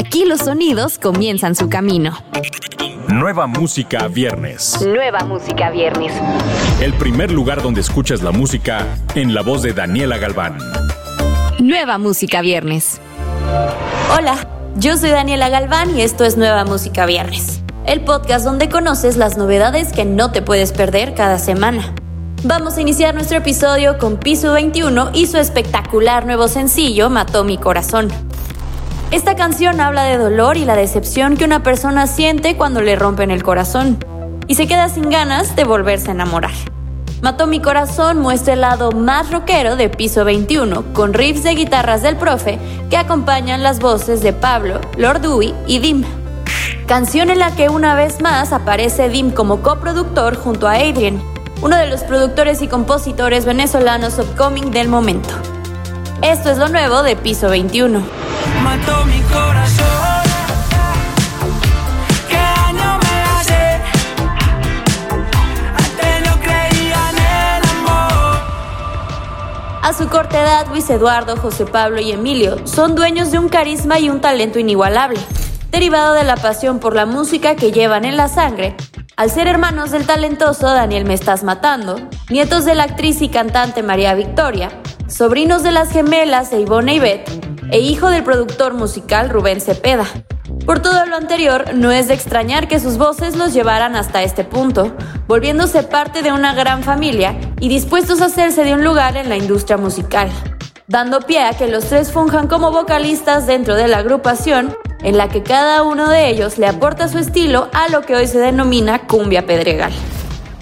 Aquí los sonidos comienzan su camino. Nueva música viernes. Nueva música viernes. El primer lugar donde escuchas la música en la voz de Daniela Galván. Nueva música viernes. Hola, yo soy Daniela Galván y esto es Nueva música viernes. El podcast donde conoces las novedades que no te puedes perder cada semana. Vamos a iniciar nuestro episodio con Piso 21 y su espectacular nuevo sencillo Mató mi corazón. Esta canción habla de dolor y la decepción que una persona siente cuando le rompen el corazón y se queda sin ganas de volverse a enamorar. Mató mi corazón muestra el lado más rockero de Piso 21, con riffs de guitarras del profe que acompañan las voces de Pablo, Lord Dewey y Dim. Canción en la que una vez más aparece Dim como coproductor junto a Adrian, uno de los productores y compositores venezolanos upcoming del momento. Esto es lo nuevo de Piso 21. Mató mi corazón. A su corta edad, Luis Eduardo, José Pablo y Emilio son dueños de un carisma y un talento inigualable, derivado de la pasión por la música que llevan en la sangre. Al ser hermanos del talentoso Daniel Me Estás Matando, nietos de la actriz y cantante María Victoria, sobrinos de las gemelas de y Beth, e hijo del productor musical Rubén Cepeda. Por todo lo anterior, no es de extrañar que sus voces los llevaran hasta este punto, volviéndose parte de una gran familia y dispuestos a hacerse de un lugar en la industria musical, dando pie a que los tres funjan como vocalistas dentro de la agrupación en la que cada uno de ellos le aporta su estilo a lo que hoy se denomina cumbia pedregal.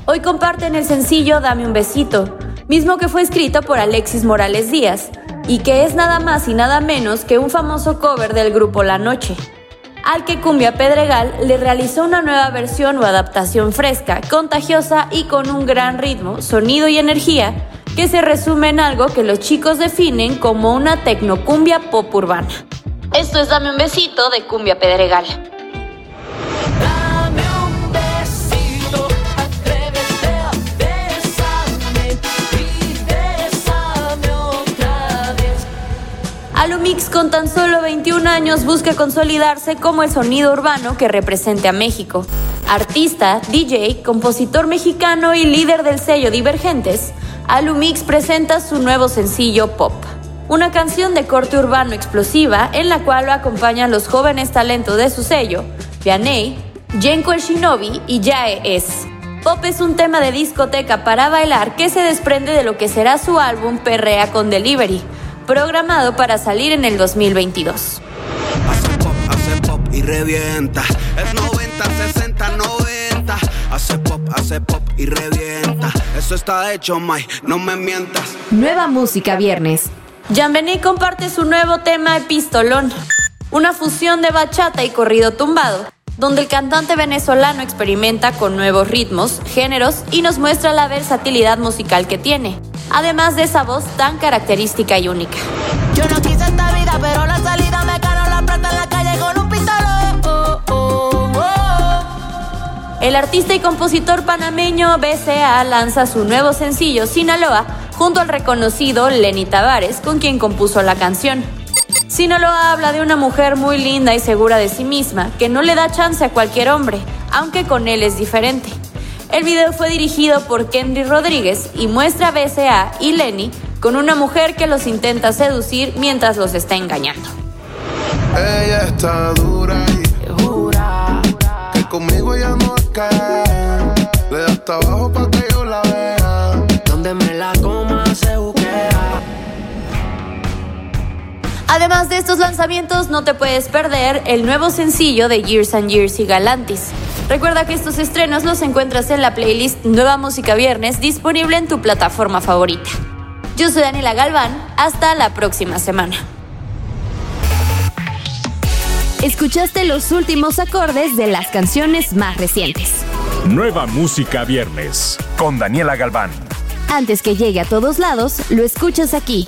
Hoy comparten el sencillo Dame un besito, mismo que fue escrito por Alexis Morales Díaz, y que es nada más y nada menos que un famoso cover del grupo La Noche, al que Cumbia Pedregal le realizó una nueva versión o adaptación fresca, contagiosa y con un gran ritmo, sonido y energía, que se resume en algo que los chicos definen como una tecnocumbia pop urbana. Esto es Dame un besito de Cumbia Pedregal. Alumix con tan solo 21 años busca consolidarse como el sonido urbano que represente a México. Artista, DJ, compositor mexicano y líder del sello Divergentes, Alumix presenta su nuevo sencillo Pop. Una canción de corte urbano explosiva en la cual lo acompañan los jóvenes talentos de su sello, Vianney, Jenko el Shinobi y Jae S. Pop es un tema de discoteca para bailar que se desprende de lo que será su álbum Perrea con Delivery, programado para salir en el 2022. Hace pop, hace pop y revienta. Es 90, 60, 90. Hace pop, hace pop y revienta. Eso está hecho, Mai, no me mientas. Nueva música viernes. Janvení comparte su nuevo tema Epistolón, una fusión de bachata y corrido tumbado, donde el cantante venezolano experimenta con nuevos ritmos, géneros y nos muestra la versatilidad musical que tiene, además de esa voz tan característica y única. Yo no quise esta vida, pero la salida me ganó la plata en la calle con un pistolón. Oh, oh, oh. El artista y compositor panameño BCA lanza su nuevo sencillo Sinaloa junto al reconocido Lenny Tavares, con quien compuso la canción. Sinaloa habla de una mujer muy linda y segura de sí misma, que no le da chance a cualquier hombre, aunque con él es diferente. El video fue dirigido por Kenry Rodríguez y muestra a BCA y Lenny con una mujer que los intenta seducir mientras los está engañando. Ella está dura Además de estos lanzamientos, no te puedes perder el nuevo sencillo de Years and Years y Galantis. Recuerda que estos estrenos los encuentras en la playlist Nueva Música Viernes disponible en tu plataforma favorita. Yo soy Daniela Galván, hasta la próxima semana. Escuchaste los últimos acordes de las canciones más recientes. Nueva música viernes con Daniela Galván. Antes que llegue a todos lados, lo escuchas aquí.